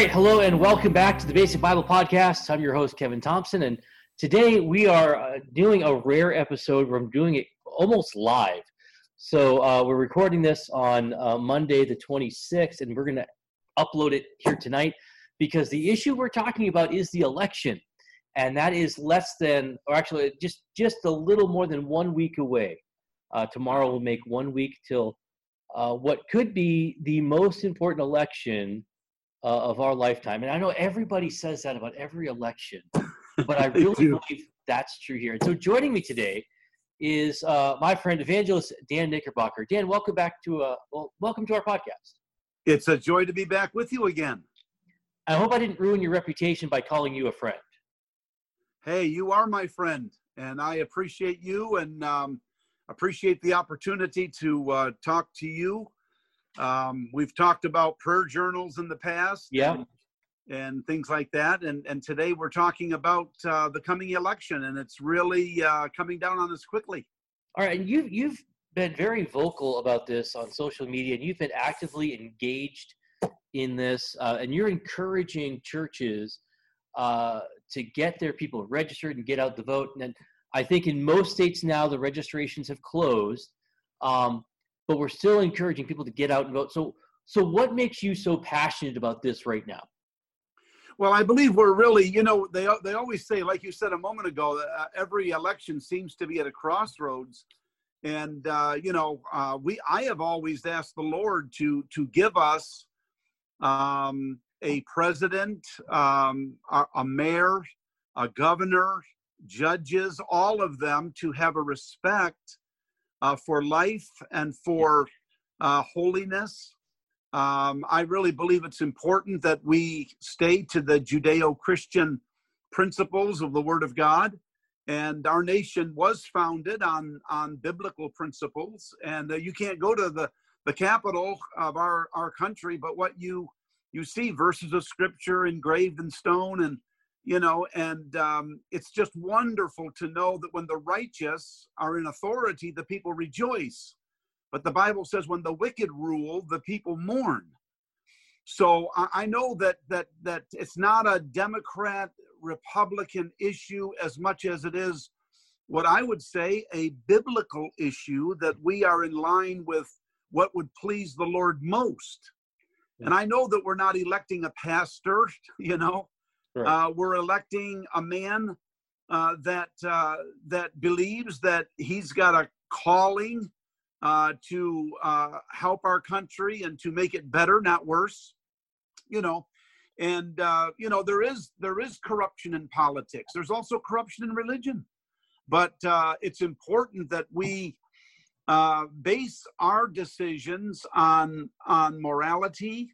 Right, hello and welcome back to the Basic Bible Podcast. I'm your host, Kevin Thompson, and today we are uh, doing a rare episode where I'm doing it almost live. So uh, we're recording this on uh, Monday, the 26th, and we're going to upload it here tonight because the issue we're talking about is the election, and that is less than, or actually just just a little more than one week away. Uh, tomorrow will make one week till uh, what could be the most important election uh, of our lifetime. And I know everybody says that about every election, but I really believe that's true here. And so joining me today is uh, my friend evangelist Dan Knickerbocker. Dan, welcome back to uh, well, welcome to our podcast. It's a joy to be back with you again. I hope I didn't ruin your reputation by calling you a friend. Hey, you are my friend, and I appreciate you and um, appreciate the opportunity to uh, talk to you. Um, we've talked about prayer journals in the past. Yeah. And, and things like that. And, and today we're talking about uh, the coming election, and it's really uh, coming down on us quickly. All right. And you've, you've been very vocal about this on social media, and you've been actively engaged in this, uh, and you're encouraging churches uh, to get their people registered and get out the vote. And I think in most states now the registrations have closed, um, but we're still encouraging people to get out and vote. So, so what makes you so passionate about this right now? Well, I believe we're really, you know, they they always say, like you said a moment ago, uh, every election seems to be at a crossroads, and uh, you know, uh, we I have always asked the Lord to to give us um, a president, um, a, a mayor, a governor, judges, all of them to have a respect uh, for life and for uh, holiness. Um, I really believe it's important that we stay to the Judeo Christian principles of the Word of God. And our nation was founded on, on biblical principles. And uh, you can't go to the, the capital of our, our country, but what you, you see verses of scripture engraved in stone and you know and um, it's just wonderful to know that when the righteous are in authority the people rejoice. But the bible says when the wicked rule the people mourn. So i, I know that that that it's not a democrat republican issue as much as it is what i would say a biblical issue that we are in line with what would please the lord most. And i know that we're not electing a pastor you know Right. Uh, we're electing a man uh, that uh, that believes that he's got a calling uh, to uh, help our country and to make it better, not worse. You know, and uh, you know there is there is corruption in politics. There's also corruption in religion, but it's important that we base our decisions on on morality,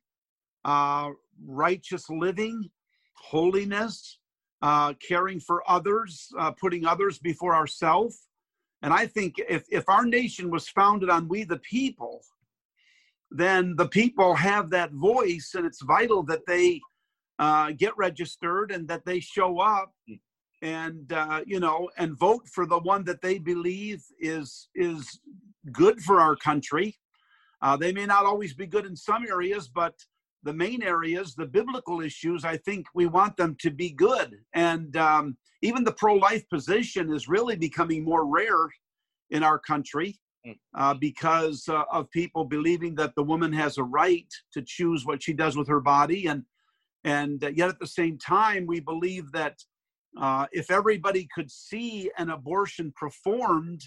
righteous living holiness, uh, caring for others, uh, putting others before ourselves. And I think if, if our nation was founded on we the people, then the people have that voice, and it's vital that they uh, get registered and that they show up and uh, you know and vote for the one that they believe is is good for our country. Uh, they may not always be good in some areas, but the main areas, the biblical issues, I think we want them to be good. And um, even the pro life position is really becoming more rare in our country hmm. uh, because uh, of people believing that the woman has a right to choose what she does with her body. And, and yet at the same time, we believe that uh, if everybody could see an abortion performed,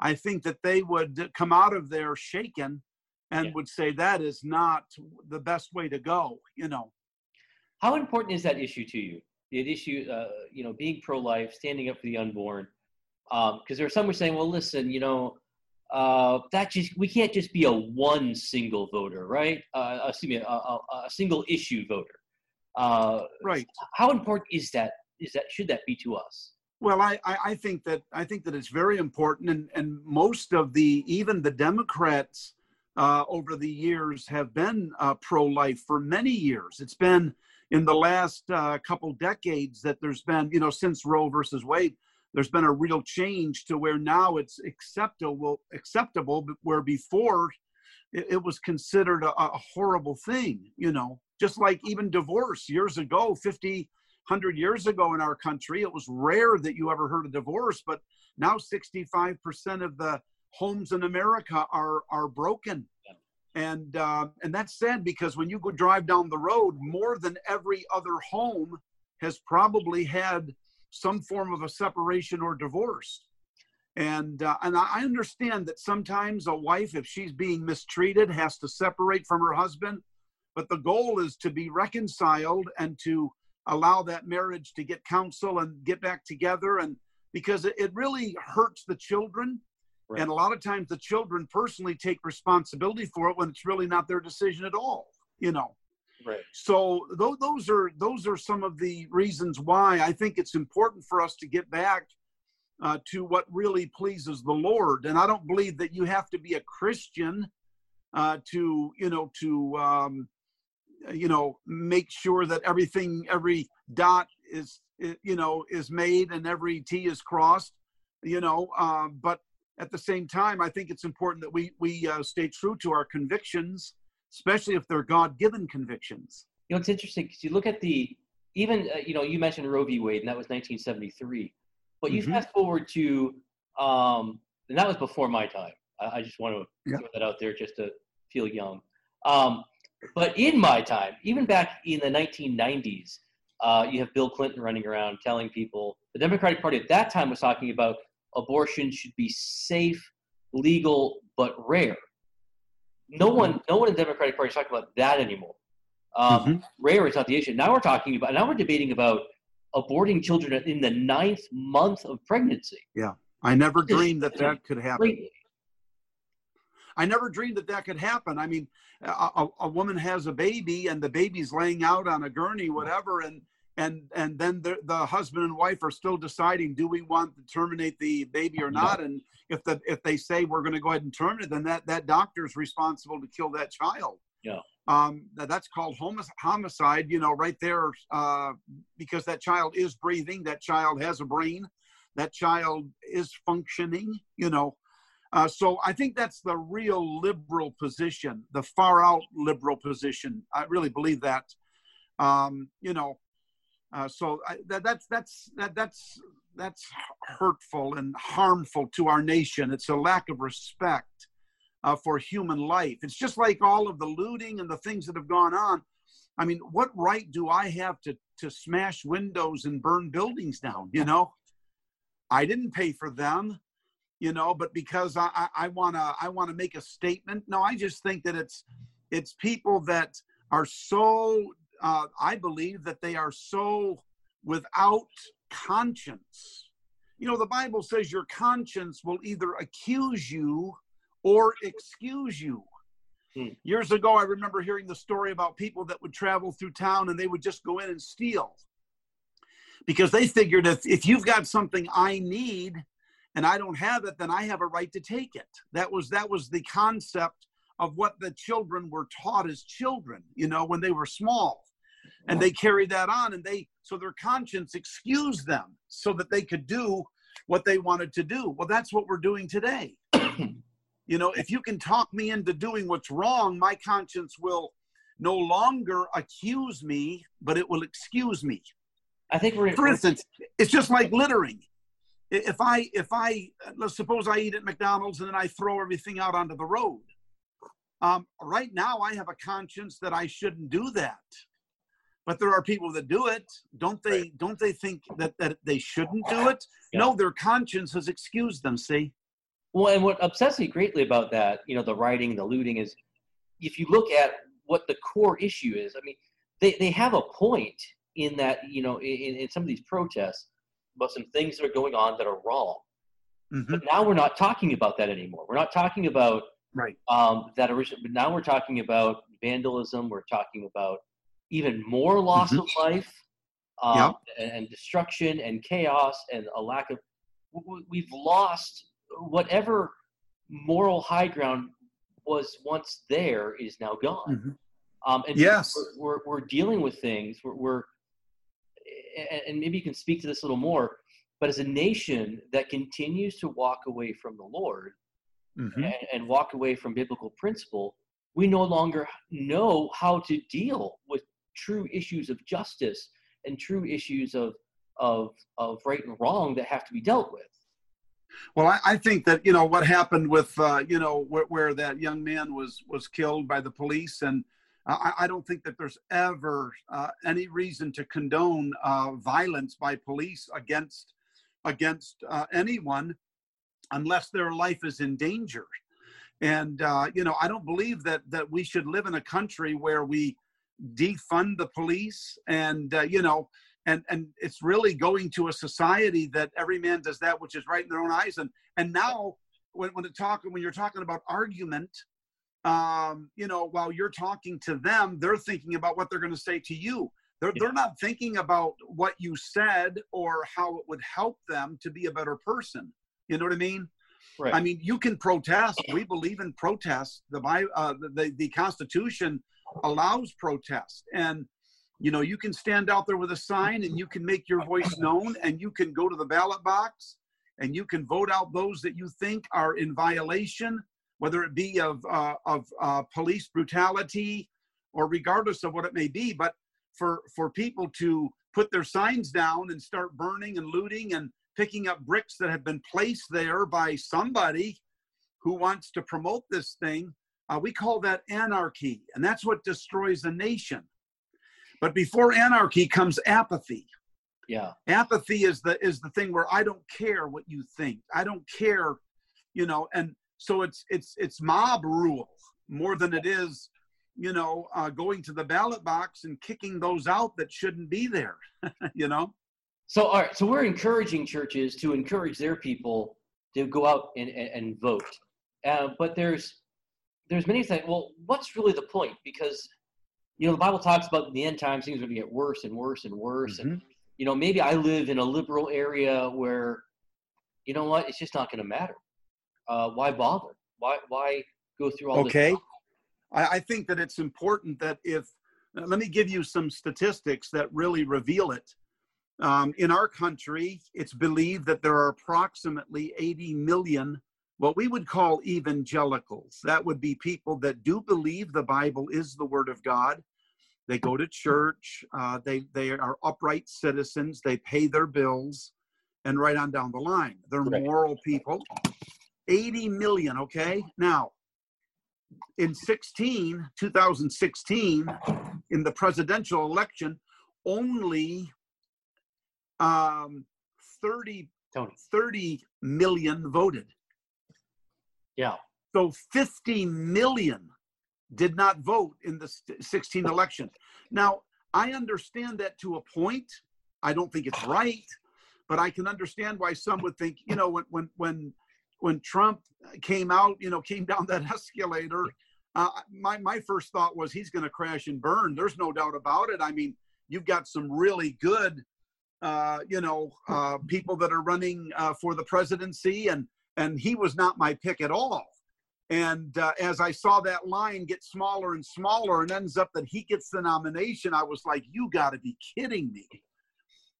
I think that they would come out of there shaken and yeah. would say that is not the best way to go you know. How important is that issue to you? The issue uh, you know being pro-life standing up for the unborn because um, there are some who are saying well listen you know uh, that just we can't just be a one single voter right? Uh, excuse me a, a, a single issue voter. Uh, right. how important is that is that should that be to us? Well, I, I think that I think that it's very important, and, and most of the even the Democrats uh, over the years have been uh, pro-life for many years. It's been in the last uh, couple decades that there's been, you know, since Roe versus Wade, there's been a real change to where now it's acceptable. Acceptable, where before it, it was considered a, a, horrible thing, you know, just like even divorce years ago, 50, 100 years ago in our country, it was rare that you ever heard of divorce, but now 65% of the homes in America are, are broken. And, uh, and that's sad because when you go drive down the road, more than every other home has probably had some form of a separation or divorce and uh, and I understand that sometimes a wife, if she's being mistreated, has to separate from her husband. But the goal is to be reconciled and to allow that marriage to get counsel and get back together. And because it, it really hurts the children, right. and a lot of times the children personally take responsibility for it when it's really not their decision at all. You know. Right. So th- those are those are some of the reasons why I think it's important for us to get back uh, to what really pleases the Lord. And I don't believe that you have to be a Christian uh, to, you know, to, um, you know, make sure that everything, every dot is, you know, is made and every T is crossed, you know. Uh, but at the same time, I think it's important that we we uh, stay true to our convictions, especially if they're God-given convictions. You know, it's interesting because you look at the even, uh, you know, you mentioned Roe v. Wade, and that was 1973 but you mm-hmm. fast forward to, um, and that was before my time. I, I just want to yeah. throw that out there just to feel young. Um, but in my time, even back in the 1990s, uh, you have Bill Clinton running around telling people the Democratic Party at that time was talking about abortion should be safe, legal, but rare. No mm-hmm. one, no one in the Democratic Party is talking about that anymore. Um, mm-hmm. Rare is not the issue. Now we're talking about. Now we're debating about aborting children in the ninth month of pregnancy. Yeah, I never dreamed that that could happen. I never dreamed that that could happen. I mean, a, a, woman has a baby and the baby's laying out on a gurney, whatever, and and and then the, the husband and wife are still deciding do we want to terminate the baby or not and if the if they say we're going to go ahead and terminate then that that doctor is responsible to kill that child yeah um, that's called homicide, you know, right there, uh, because that child is breathing, that child has a brain, that child is functioning, you know. Uh, so I think that's the real liberal position, the far out liberal position. I really believe that. Um, you know, uh, so I, that, that's that's that, that's that's hurtful and harmful to our nation. It's a lack of respect uh, for human life. It's just like all of the looting and the things that have gone on. I mean, what right do I have to to smash windows and burn buildings down? You know, I didn't pay for them, you know, but because I I, I wanna I wanna make a statement. No, I just think that it's it's people that are so uh, I believe that they are so without conscience. You know, the Bible says your conscience will either accuse you or excuse you. Hmm. Years ago, I remember hearing the story about people that would travel through town and they would just go in and steal because they figured if, if you've got something I need and I don't have it, then I have a right to take it. That was that was the concept of what the children were taught as children, you know, when they were small. And they carried that on and they so their conscience excused them so that they could do what they wanted to do. Well, that's what we're doing today. You know, if you can talk me into doing what's wrong, my conscience will no longer accuse me, but it will excuse me. I think we're. For instance, it's just like littering. If I, if I, let's suppose I eat at McDonald's and then I throw everything out onto the road. Um, right now, I have a conscience that I shouldn't do that, but there are people that do it. Don't they? Right. Don't they think that that they shouldn't do it? Yeah. No, their conscience has excused them. See. Well, and what upsets me greatly about that, you know, the writing, the looting, is if you look at what the core issue is. I mean, they, they have a point in that, you know, in, in some of these protests about some things that are going on that are wrong. Mm-hmm. But now we're not talking about that anymore. We're not talking about right um, that original. But now we're talking about vandalism. We're talking about even more loss mm-hmm. of life um, and, and destruction and chaos and a lack of. We've lost whatever moral high ground was once there is now gone. Mm-hmm. Um, and yes, we're, we're, we're, dealing with things. We're, we're, and maybe you can speak to this a little more. But as a nation that continues to walk away from the Lord mm-hmm. and, and, walk away from biblical principle, we no longer know how to deal with true issues of justice and true issues of of of right and wrong that have to be dealt with. Well, I, I think that you know what happened with uh, you know where, where, that young man was was killed by the police, and I, I don't think that there's ever uh, any reason to condone uh, violence by police against against uh, anyone unless their life is in danger. And uh, you know, I don't believe that that we should live in a country where we defund the police and uh, you know and and it's really going to a society that every man does that which is right in their own eyes. And and now when when talking when you're talking about argument um you know while you're talking to them they're thinking about what they're going to say to you. They're, yeah. they're not thinking about what you said or how it would help them to be a better person. You know what i mean? Right. i mean you can protest. We believe in protest. The by uh, the, the constitution allows protest. And you know you can stand out there with a sign and you can make your voice known and you can go to the ballot box and you can vote out those that you think are in violation whether it be of uh, of uh, police brutality or regardless of what it may be. But for for people to put their signs down and start burning and looting and picking up bricks that have been placed there by somebody who wants to promote this thing uh, we call that anarchy and that's what destroys a nation but before anarchy comes apathy. Yeah. Apathy is the is the thing where I don't care what you think. I don't care, you know, and so it's it's it's mob rule more than it is, you know, uh, going to the ballot box and kicking those out that shouldn't be there, you know. So all right, so we're encouraging churches to encourage their people to go out and, and, and vote. Uh, but there's there's many things. Well, what's really the point? Because you know, the Bible talks about in the end times things are going to get worse and worse and worse. Mm-hmm. And, you know, maybe I live in a liberal area where, you know what, it's just not going to matter. Uh, why bother? Why, why go through all this? okay. I, I think that it's important that if, let me give you some statistics that really reveal it. Um, in our country, it's believed that there are approximately 80 million what we would call evangelicals. That would be people that do believe the Bible is the Word of God. They go to church. Uh, they they are upright citizens. They pay their bills, and right on down the line, they're right. moral people. 80 million. Okay, now in 16 2016 in the presidential election only um 30 Tony. 30 million voted yeah. So 50 million did not vote in the 16 election. Now, I understand that to a point. I don't think it's right, but I can understand why some would think, you know, when when when when Trump came out, you know, came down that escalator, uh, my my first thought was he's going to crash and burn. There's no doubt about it. I mean, you've got some really good, uh, you know, uh, people that are running uh, for the presidency, and and he was not my pick at all. And uh, as I saw that line get smaller and smaller, and ends up that he gets the nomination, I was like, "You got to be kidding me!"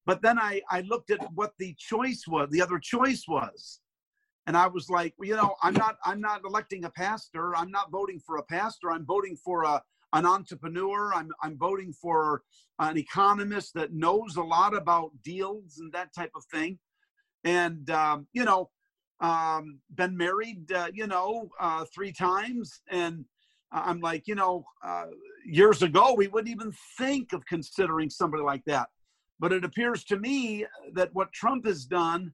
But then I I looked at what the choice was. The other choice was, and I was like, well, you know, I'm not I'm not electing a pastor. I'm not voting for a pastor. I'm voting for a an entrepreneur. I'm I'm voting for an economist that knows a lot about deals and that type of thing. And um, you know, um, been married, uh, you know, uh, three times. And I'm like, you know, uh, years ago, we wouldn't even think of considering somebody like that. But it appears to me that what Trump has done,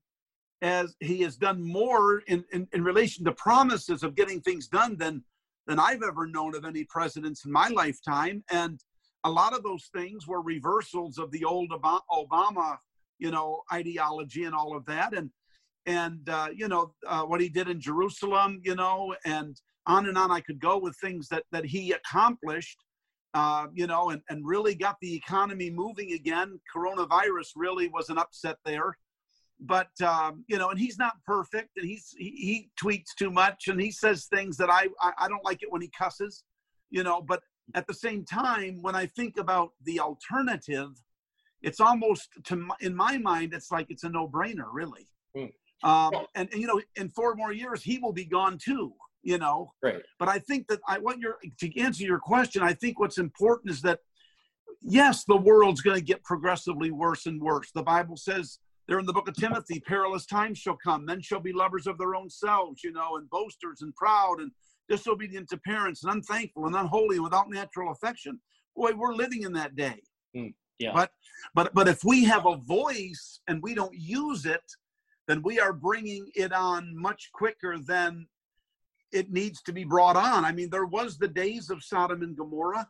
as he has done more in, in, in relation to promises of getting things done than, than I've ever known of any presidents in my lifetime. And a lot of those things were reversals of the old Obama, you know, ideology and all of that. And and uh, you know uh, what he did in Jerusalem, you know, and on and on I could go with things that that he accomplished, uh, you know, and and really got the economy moving again. Coronavirus really was an upset there, but um, you know, and he's not perfect, and he's he, he tweets too much, and he says things that I, I I don't like it when he cusses, you know, but at the same time, when I think about the alternative, it's almost to in my mind, it's like it's a no-brainer, really. Mm. Um, and, and, you know, in four more years, he will be gone too. you know. Right. But I think that I want your to answer your question. I think what's important is that yes, the world's going to get progressively worse and worse. The Bible says there in the book of Timothy, perilous times shall come. Men shall be lovers of their own selves, you know, and boasters and proud and disobedient to parents and unthankful and unholy and without natural affection. Boy, we're living in that day. Mm, yeah. But but but if we have a voice and we don't use it, then we are bringing it on much quicker than it needs to be brought on. I mean, there was the days of Sodom and Gomorrah,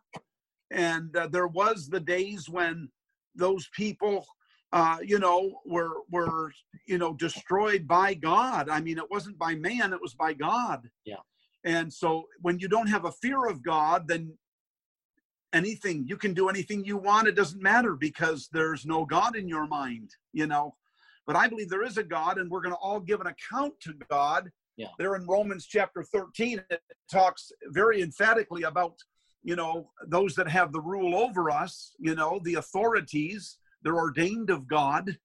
and uh, there was the days when those people, uh, you know, were were you know destroyed by God. I mean, it wasn't by man; it was by God. Yeah. And so, when you don't have a fear of God, then anything you can do anything you want. It doesn't matter because there's no God in your mind. You know. But I believe there is a God, and we're going to all give an account to God yeah. there in Romans chapter 13, it talks very emphatically about, you know, those that have the rule over us, you know, the authorities, they're ordained of God.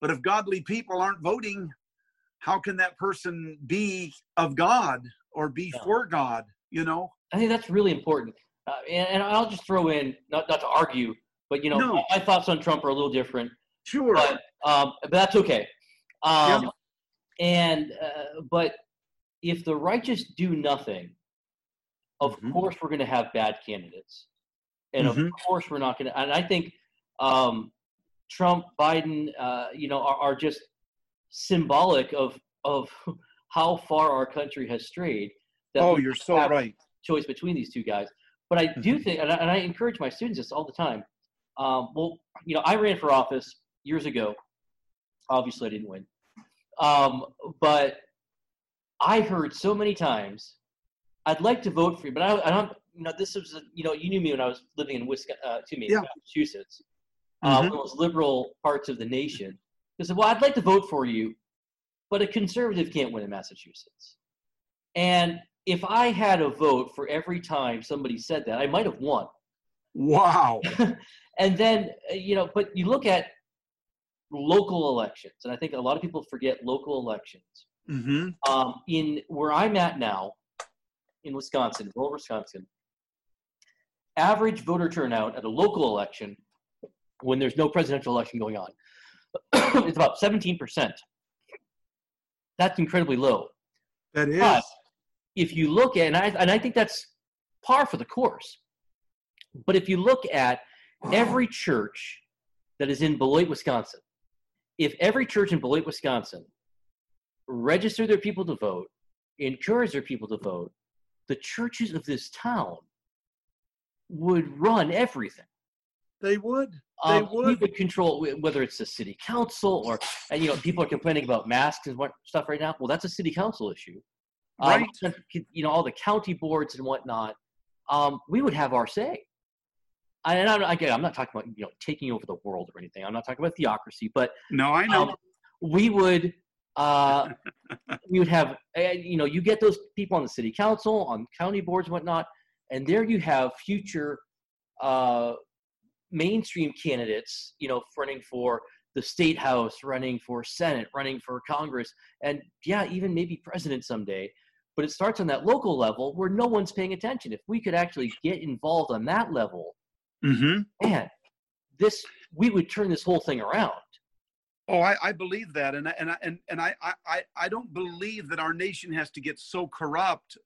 But if godly people aren't voting, how can that person be of God or be yeah. for God, you know? I think that's really important. Uh, and, and, I'll just throw in, not, not to argue, but, you know, no. my thoughts on Trump are a little different. Sure. But, um, but that's okay. Um, yeah and uh, but if the righteous do nothing, of mm-hmm. course we're going to have bad candidates, and mm-hmm. of course we're not going to. And I think um, Trump, Biden, uh, you know, are, are just symbolic of of how far our country has strayed. oh, you're so right. Choice between these two guys, but I do mm-hmm. think, and I, and I, encourage my students this all the time. Um, well, you know, I ran for office years ago. Obviously, I didn't win. Um, but I heard so many times, I'd like to vote for you, but I, I don't. You know, this was you know you knew me when I was living in Wisconsin, uh, to me, yeah. Massachusetts, uh, mm-hmm. one of those liberal parts of the nation. I said, well, I'd like to vote for you, but a conservative can't win in Massachusetts. And if I had a vote for every time somebody said that, I might have won. Wow. and then, uh, you know, but you look at local elections, and I think a lot of people forget local elections. Mm-hmm. Um, in where I'm at now, in Wisconsin, rural Wisconsin, average voter turnout at a local election, when there's no presidential election going on, is about 17%. That's incredibly low. That is. But if you look at, and I, and I think that's par for the course. But if you look at every church that is in Beloit, Wisconsin, if every church in Beloit, Wisconsin, registered their people to vote, encouraged their people to vote, the churches of this town would run everything. They would. They um, would. We would control whether it's the city council or, and, you know, people are complaining about masks and what stuff right now. Well, that's a city council issue. Um, right. Um, you know, all the county boards and whatnot. Um, we would have our say and I'm, again, I'm not talking about you know taking over the world or anything. I'm not talking about theocracy, but no, I know um, we would uh, we would have eh, you know you get those people on the city council, on county boards, and whatnot, and there you have future uh, mainstream candidates, you know, running for the state house, running for senate, running for Congress, and yeah, even maybe president someday. But it starts on that local level where no one's paying attention. If we could actually get involved on that level Mm-hmm. Man, this we would turn this whole thing around. Oh, I, I believe that, and I, and and and I, I I don't believe that our nation has to get so corrupt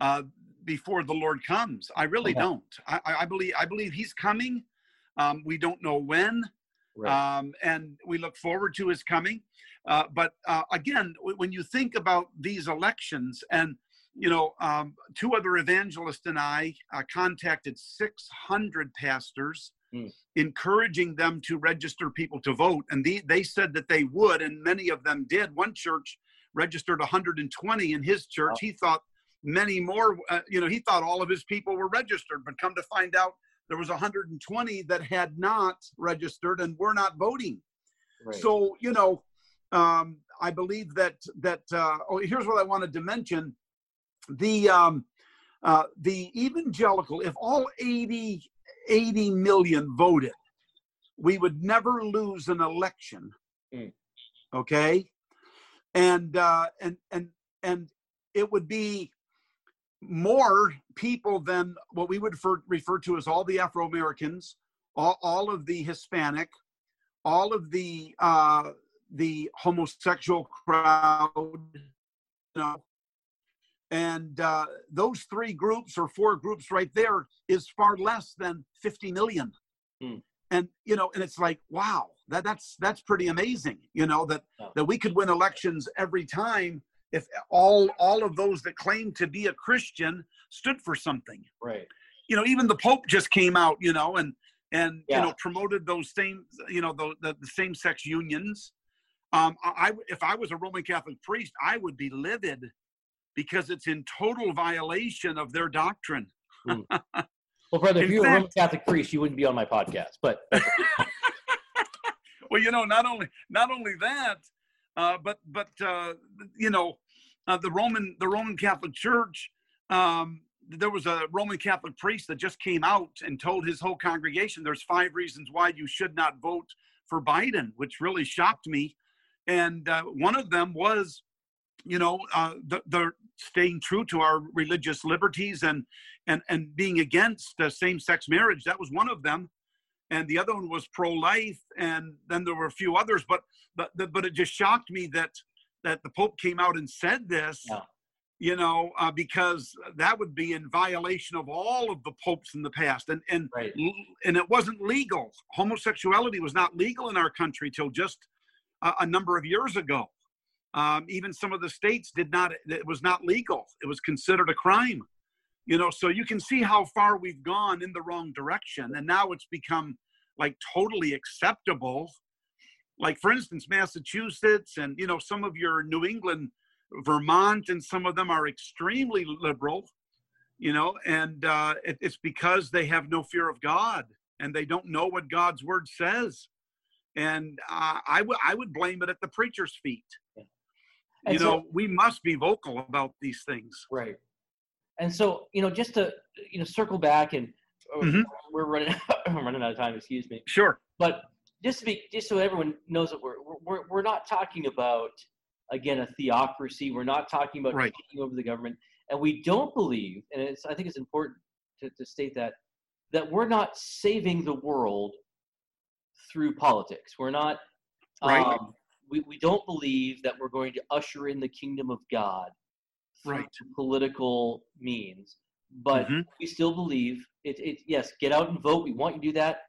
uh, before the Lord comes. I really okay. don't. I, I believe I believe He's coming. Um, we don't know when, right. um, and we look forward to His coming. Uh, but uh, again, when you think about these elections and you know, um, two other evangelists and I uh, contacted 600 pastors, mm. encouraging them to register people to vote. And the, they said that they would, and many of them did. One church registered 120 in his church. Oh. He thought many more, uh, you know, he thought all of his people were registered, but come to find out there was 120 that had not registered and were not voting. Right. So, you know, um, I believe that that uh, oh, here's what I wanted to mention the um, uh, the evangelical, if all 80, 80 million voted, we would never lose an election. Mm. Okay, and uh, and and and it would be more people than what we would refer, refer to as all the Afro Americans, all, all of the Hispanic, all of the uh, the homosexual crowd, you know, and uh, those three groups or four groups right there is far less than 50 million. Hmm. And you know, and it's like, wow, that that's that's pretty amazing. You know that that we could win elections every time if all all of those that claim to be a Christian stood for something. Right. You know, even the Pope just came out, you know, and and yeah. you know promoted those same, you know, the the, the same sex unions. Um, I if I was a Roman Catholic priest, I would be livid because it's in total violation of their doctrine. mm. Well, brother, if you were a Roman Catholic priest, you wouldn't be on my podcast. But well, you know, not only not only that, uh, but but uh, you know, uh, the Roman the Roman Catholic Church. Um, there was a Roman Catholic priest that just came out and told his whole congregation there's five reasons why you should not vote for Biden, which really shocked me. And uh, one of them was, you know, uh, the, the staying true to our religious liberties and and and being against uh, same-sex marriage. That was one of them, and the other one was pro-life, and then there were a few others. But but but it just shocked me that that the Pope came out and said this. Yeah. You know, uh, because that would be in violation of all of the popes in the past, and and right. and it wasn't legal. Homosexuality was not legal in our country till just a, a number of years ago. Um, even some of the states did not. It was not legal. It was considered a crime. You know, so you can see how far we've gone in the wrong direction, and now it's become like totally acceptable like for instance massachusetts and you know some of your new england vermont and some of them are extremely liberal you know and uh, it, it's because they have no fear of god and they don't know what god's word says and uh, I, w- I would blame it at the preacher's feet you so, know we must be vocal about these things right and so you know just to you know circle back and uh, mm-hmm. we're running out, running out of time excuse me sure but just to be just so everyone knows that we're we're we're not talking about again a theocracy. We're not talking about right. taking over the government, and we don't believe. And it's I think it's important to, to state that that we're not saving the world through politics. We're not. Right. Um, we, we don't believe that we're going to usher in the kingdom of God through right. political means. But mm-hmm. we still believe it, it. Yes, get out and vote. We want you to do that.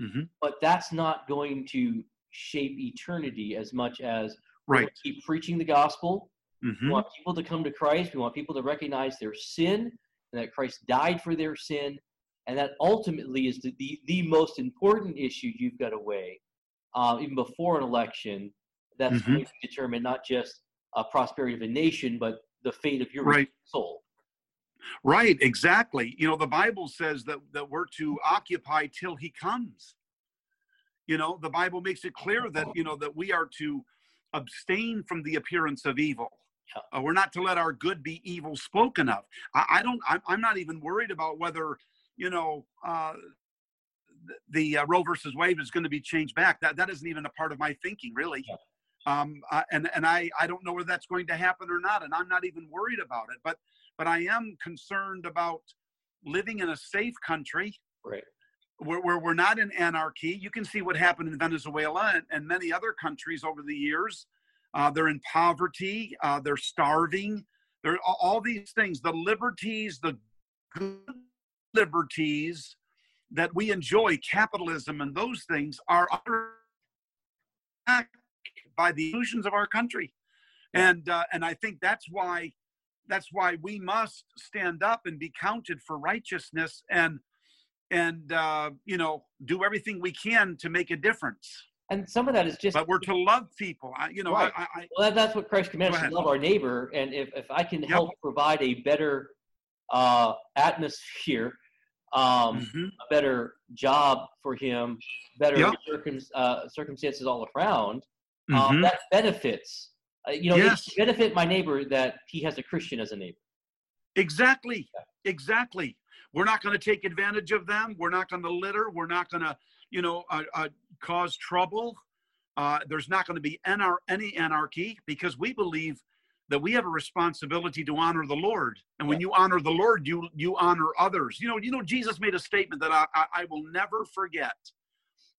Mm-hmm. But that's not going to shape eternity as much as right. keep preaching the gospel. Mm-hmm. We want people to come to Christ. We want people to recognize their sin and that Christ died for their sin. And that ultimately is the, the, the most important issue you've got to weigh, uh, even before an election. That's mm-hmm. going to determine not just a prosperity of a nation, but the fate of your right. soul. Right, exactly. You know, the Bible says that, that we're to occupy till he comes. You know, the Bible makes it clear that, you know, that we are to abstain from the appearance of evil. Uh, we're not to let our good be evil spoken of. I, I don't, I'm, I'm, not even worried about whether, you know, uh, the, uh, Roe versus Wade is going to be changed back. That, that isn't even a part of my thinking, really. Um, uh, and and I, I don't know whether that's going to happen or not. And I'm not even worried about it. But but I am concerned about living in a safe country. Right. Where, where we're not in anarchy. You can see what happened in Venezuela and, and many other countries over the years. Uh, they're in poverty, uh, they're starving, they're all these things. The liberties, the good liberties that we enjoy, capitalism and those things, are by the illusions of our country. And, uh, and I think that's why that's why we must stand up and be counted for righteousness and and uh, you know do everything we can to make a difference and some of that is just but we're to love people I, you know right. I, I, well that's what christ commands to love our neighbor and if, if i can help yep. provide a better uh, atmosphere um, mm-hmm. a better job for him better circum, uh, circumstances all around um, mm-hmm. that benefits uh, you know, yes. benefit my neighbor that he has a Christian as a neighbor. Exactly. Exactly. We're not going to take advantage of them. We're not going to litter. We're not going to, you know, uh, uh, cause trouble. Uh, there's not going to be anar- any anarchy because we believe that we have a responsibility to honor the Lord. And when you honor the Lord, you you honor others. You know, you know, Jesus made a statement that I, I, I will never forget.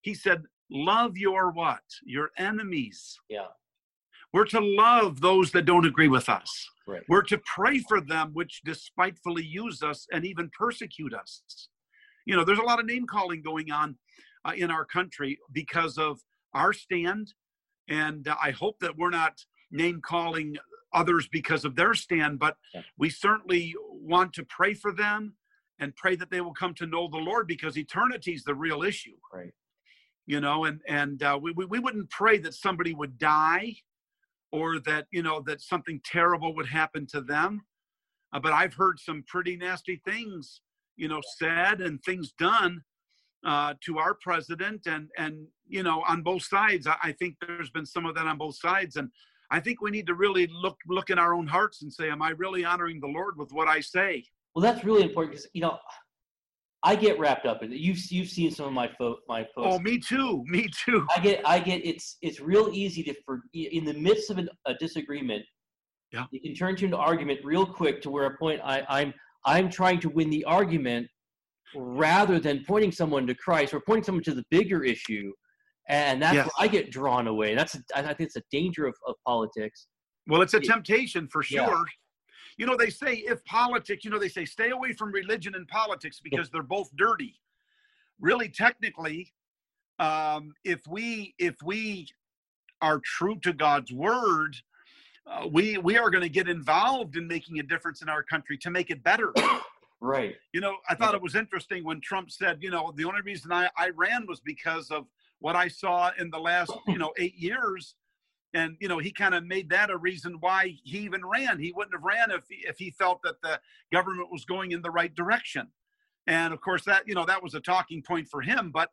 He said, Love your what? Your enemies. Yeah. We're to love those that don't agree with us. Right. We're to pray for them which despitefully use us and even persecute us. You know, there's a lot of name calling going on uh, in our country because of our stand. And uh, I hope that we're not name calling others because of their stand, but we certainly want to pray for them and pray that they will come to know the Lord because eternity is the real issue. Right. You know, and and uh, we, we we wouldn't pray that somebody would die, or that you know that something terrible would happen to them. Uh, but I've heard some pretty nasty things, you know, said and things done uh, to our president, and and you know, on both sides. I, I think there's been some of that on both sides, and I think we need to really look look in our own hearts and say, am I really honoring the Lord with what I say? Well, that's really important because you know I get wrapped up in it. You've you've seen some of my fo- my oh, posts. Oh, me too, me too. I get I get it's it's real easy to for in the midst of an, a disagreement. Yeah. You can turn to an argument real quick to where a point I, I'm I'm trying to win the argument rather than pointing someone to Christ or pointing someone to the bigger issue, and that's Yes. where I get drawn away. That's a, I think it's a danger of, of politics. Well, it's a Yeah. temptation for Yeah. sure. You know, they say if politics, you know, they say stay away from religion and politics because they're both dirty. Really, technically, um, if we if we are true to God's word, uh, we we are going to get involved in making a difference in our country to make it better. Right. You know, I thought it was interesting when Trump said, you know, the only reason I, I ran was because of what I saw in the last, you know, eight years. And, you know, he kind of made that a reason why he even ran. He wouldn't have ran if, if he felt that the government was going in the right direction. And of course, that, you know, that was a talking point for him. But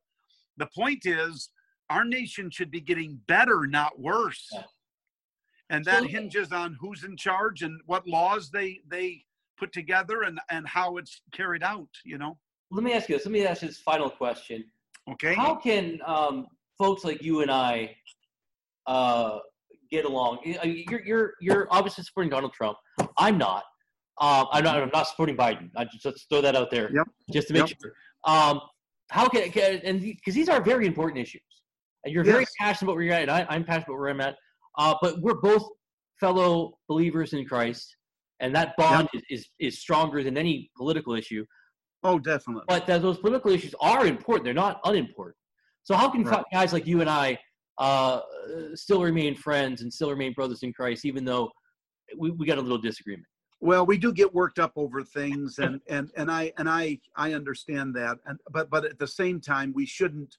the point is, our nation should be getting better, not worse. And that hinges on who's in charge and what laws they, they, put together and and how it's carried out you know Let me ask you this. Let me ask you this final question. Okay How can um, folks like you and I uh, get along? You're you're you're obviously supporting Donald Trump. I'm not. Um, I'm not. I'm not supporting Biden. I just let's throw that out there, Yep. just to make Yep. sure. Um, how can, can and because these are very important issues, and you're very passionate about where you're at, and I, I'm passionate about where I'm at. Uh, but we're both fellow believers in Christ, and that bond is, is is stronger than any political issue. Oh definitely But those political issues are important; they're not unimportant. So how can Right. guys like you and I uh, still remain friends and still remain brothers in Christ, even though we, we got a little disagreement? well we do get worked up over things and and and i and i i understand that and but but at the same time we shouldn't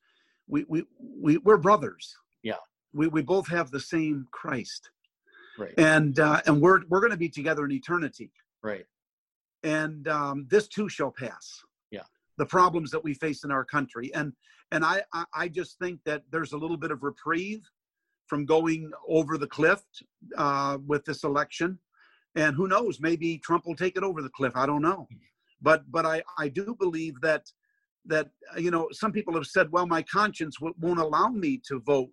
we we, we we're brothers Yeah. we we both have the same christ Right. and uh and we're we're going to be together in eternity Right. And um, this too shall pass. Yeah. The problems that we face in our country, and and I, I just think that there's a little bit of reprieve from going over the cliff uh, with this election, and who knows, maybe Trump will take it over the cliff. I don't know, but but I I do believe that that you know some people have said, well, my conscience w- won't allow me to vote,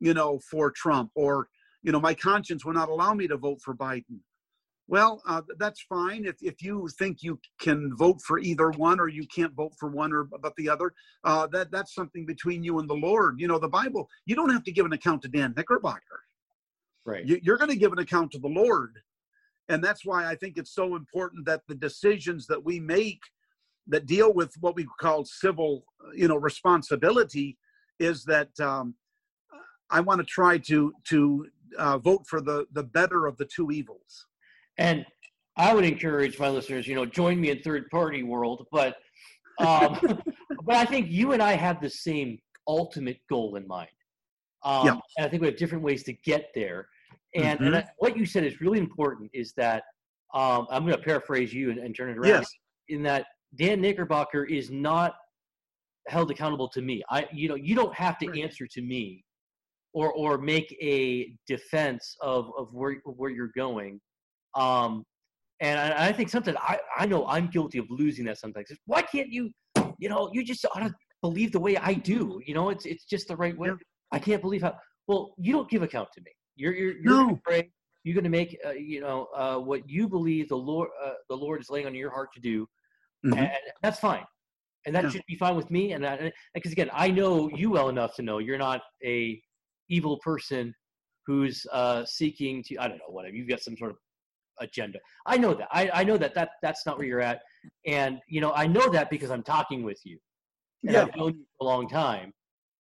you know, for Trump, or you know, my conscience will not allow me to vote for Biden. Well, uh, that's fine. If, if you think you can vote for either one or you can't vote for one or but the other, uh, that that's something between you and the Lord. You know, the Bible. You don't have to give an account to Dan Knickerbocker. Right. You, you're going to give an account to the Lord, and that's why I think it's so important that the decisions that we make that deal with what we call civil, you know, responsibility is that um, I want to try to to uh, vote for the the better of the two evils. And I would encourage my listeners, you know, join me in third party world, but um, but I think you and I have the same ultimate goal in mind. Um, Yeah. And I think we have different ways to get there. And, and I, what you said is really important is that um, I'm going to paraphrase you and, and turn it around. Yes. In that Dan Knickerbocker is not held accountable to me. I, you know, you don't have to Right. answer to me, or or make a defense of of where of where you're going. Um, and I, I think sometimes I, I know I'm guilty of losing that sometimes. Why can't you, you know, you just ought to believe the way I do. You know, it's it's just the right way. I can't believe how well you don't give account to me. You're you're, you're No. gonna you're going to make uh, you know uh, what you believe the Lord uh, the Lord is laying on your heart to do, mm-hmm. and that's fine, and that yeah. should be fine with me. And because again, I know you well enough to know you're not a evil person who's uh, seeking to I don't know whatever you've got some sort of agenda. I know that. I, I know that that that's not where you're at, and you know I know that because I'm talking with you, and yeah. I've known you for a long time,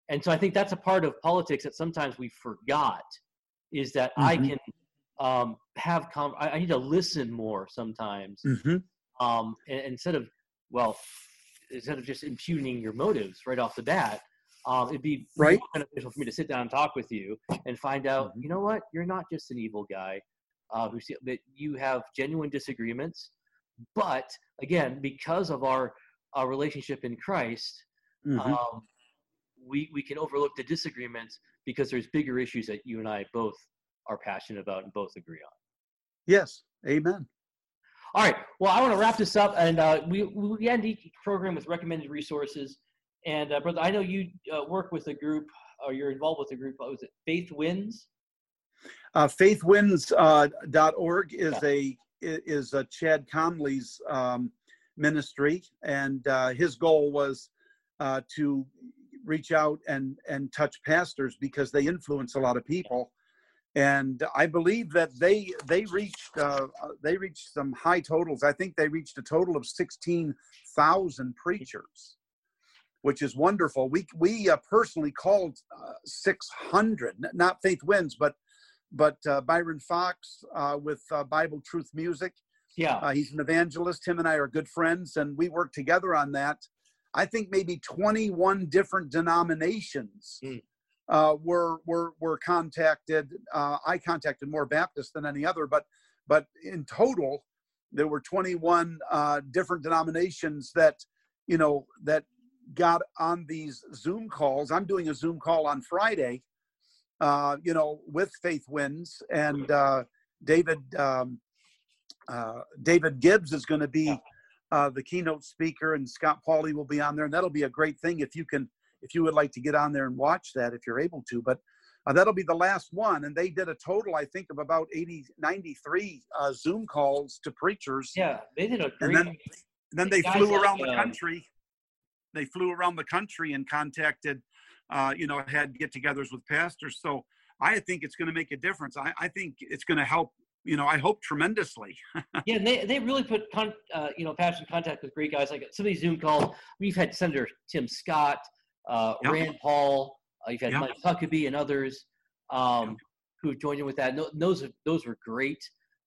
and so I think that's a part of politics that sometimes we forgot is that mm-hmm. I can um, have com- I, I, need to listen more sometimes mm-hmm. um, and, instead of well instead of just impugning your motives right off the bat um, it'd be right beneficial for me to sit down and talk with you and find out mm-hmm. you know what you're not just an evil guy uh, who see, that you have genuine disagreements but again because of our our relationship in christ mm-hmm. um, we we can overlook the disagreements because there's bigger issues that you and i both are passionate about and both agree on. Yes, amen. All right. Well, I want to wrap this up, and uh, we we end each program with recommended resources. And uh, brother, I know you uh, work with a group, or you're involved with a group. What was it Faith Wins? Uh, faithwins.org uh, is a is a Chad Connelly's um, ministry, and uh, his goal was uh, to reach out and and touch pastors because they influence a lot of people and I believe that they they reached uh, uh, they reached some high totals. I think they reached a total of sixteen thousand preachers, which is wonderful. We we uh, personally called uh, six hundred, not Faith Wins, but but uh, Byron Fox uh, with Bible Truth Music. Yeah, he's an evangelist. Him and I are good friends, and we work together on that. I think maybe twenty one different denominations. Mm uh, were were were contacted. Uh, I contacted more Baptists than any other, but but in total, there were 21 uh, different denominations that you know that got on these Zoom calls. I'm doing a Zoom call on Friday, uh, you know, with Faith Wins and uh, David um, uh, David Gibbs is going to be uh, the keynote speaker, and Scott Pauley will be on there, and that'll be a great thing if you can if you would like to get on there and watch that if you're able to. But uh, that'll be the last one. And they did a total, I think, of about 80, 93 uh, Zoom calls to preachers. Yeah, they did a great. And then, and then they flew around the um, country. They flew around the country and contacted, uh, you know, had get-togethers with pastors. So I think it's going to make a difference. I, I think it's going to help you know, I hope tremendously. yeah, they, they really put, con, uh, you know, passion in contact with great guys. Like some of these Zoom calls, we've had Senator Tim Scott, uh, yep. Rand Paul. Uh, you've had yep. Mike Huckabee and others um, yep. who joined in with that. No, those those were great.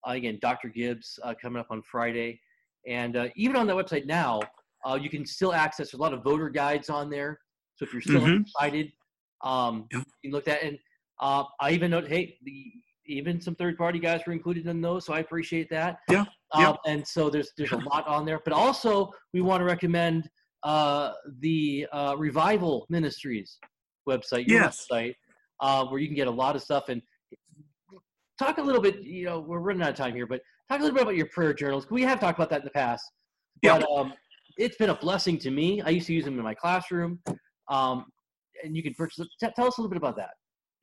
Uh, again, Dr. Gibbs uh, coming up on Friday, and uh, even on that website now, uh, you can still access a lot of voter guides on there. So if you're still mm-hmm. excited, um, you can look at. And I even know hey, the even some third party guys were included in those, so I appreciate that. Yeah. Um, yeah. And so there's there's a lot on there, but also we want to recommend uh, the uh, Revival Ministries website, your yes. website, uh, where you can get a lot of stuff. And talk a little bit, you know, we're running out of time here, but talk a little bit about your prayer journals. We have talked about that in the past. But yeah. um, it's been a blessing to me. I used to use them in my classroom. Um, and you can purchase it. Tell us a little bit about that.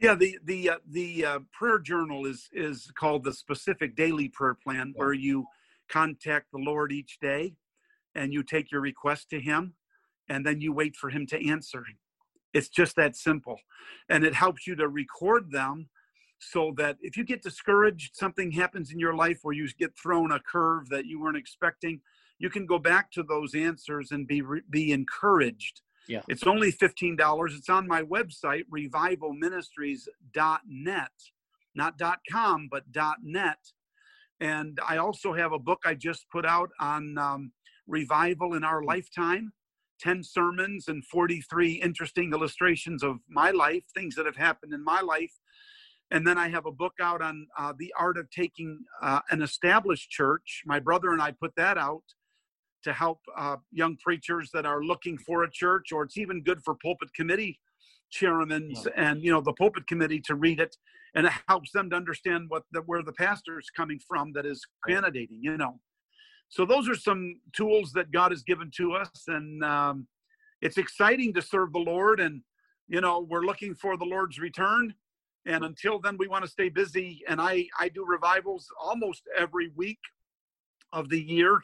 Yeah, the the uh, the uh, prayer journal is is called the specific daily prayer plan, where you contact the Lord each day and you take your request to him and then you wait for him to answer. It's just that simple. And it helps you to record them so that if you get discouraged, something happens in your life where you get thrown a curve that you weren't expecting, you can go back to those answers and be be encouraged. Yeah. It's only $15. It's on my website revivalministries.net. Not .com but .net. And I also have a book I just put out on um, revival in our lifetime 10 sermons and 43 interesting illustrations of my life, things that have happened in my life. And then I have a book out on uh, the art of taking uh, an established church. My brother and I put that out to help uh, young preachers that are looking for a church, or it's even good for pulpit committee chairmen yeah. and you know the pulpit committee to read it, and it helps them to understand what the, where the pastor is coming from that is candidating. You know, so those are some tools that God has given to us, and um, it's exciting to serve the Lord. And you know, we're looking for the Lord's return, And until then, we want to stay busy. And I, I do revivals almost every week of the year.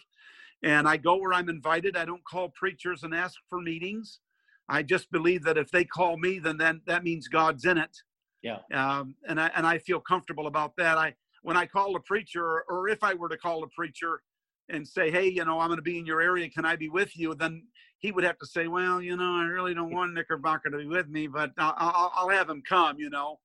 And I go where I'm invited. I don't call preachers and ask for meetings. I just believe that if they call me, then, then that means God's in it. Yeah. Um, and I and I feel comfortable about that. I when I call a preacher, or if I were to call a preacher and say, "Hey, you know, I'm going to be in your area. Can I be with you?" Then he would have to say, "Well, you know, I really don't want Knickerbocker to be with me, but I'll, I'll, I'll have him come." You know,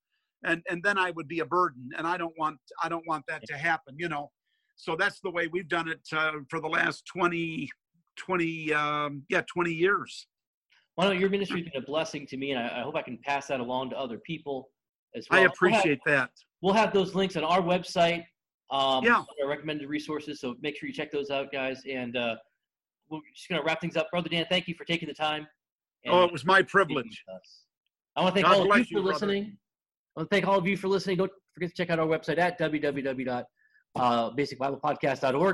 and and then I would be a burden, and I don't want I don't want that to happen. You know, so that's the way we've done it uh, for the last 20, 20 um, yeah, 20 years. Well, your ministry's been a blessing to me, and I, I hope I can pass that along to other people as well. I appreciate we'll have, that. We'll have those links on our website. Um, yeah. Our recommended resources. So make sure you check those out, guys. And uh, we're just going to wrap things up. Brother Dan, thank you for taking the time. Oh, it was my privilege. I want to thank God all of you for you, listening. Brother. I want to thank all of you for listening. Don't forget to check out our website at www.basicbiblepodcast.org. Uh,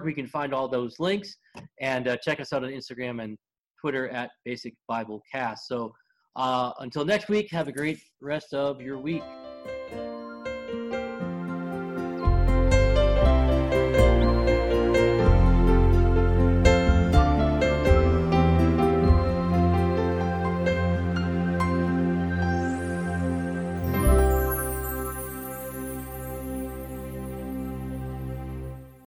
we can find all those links and uh, check us out on Instagram and Twitter at Basic Bible Cast. So uh, until next week, have a great rest of your week.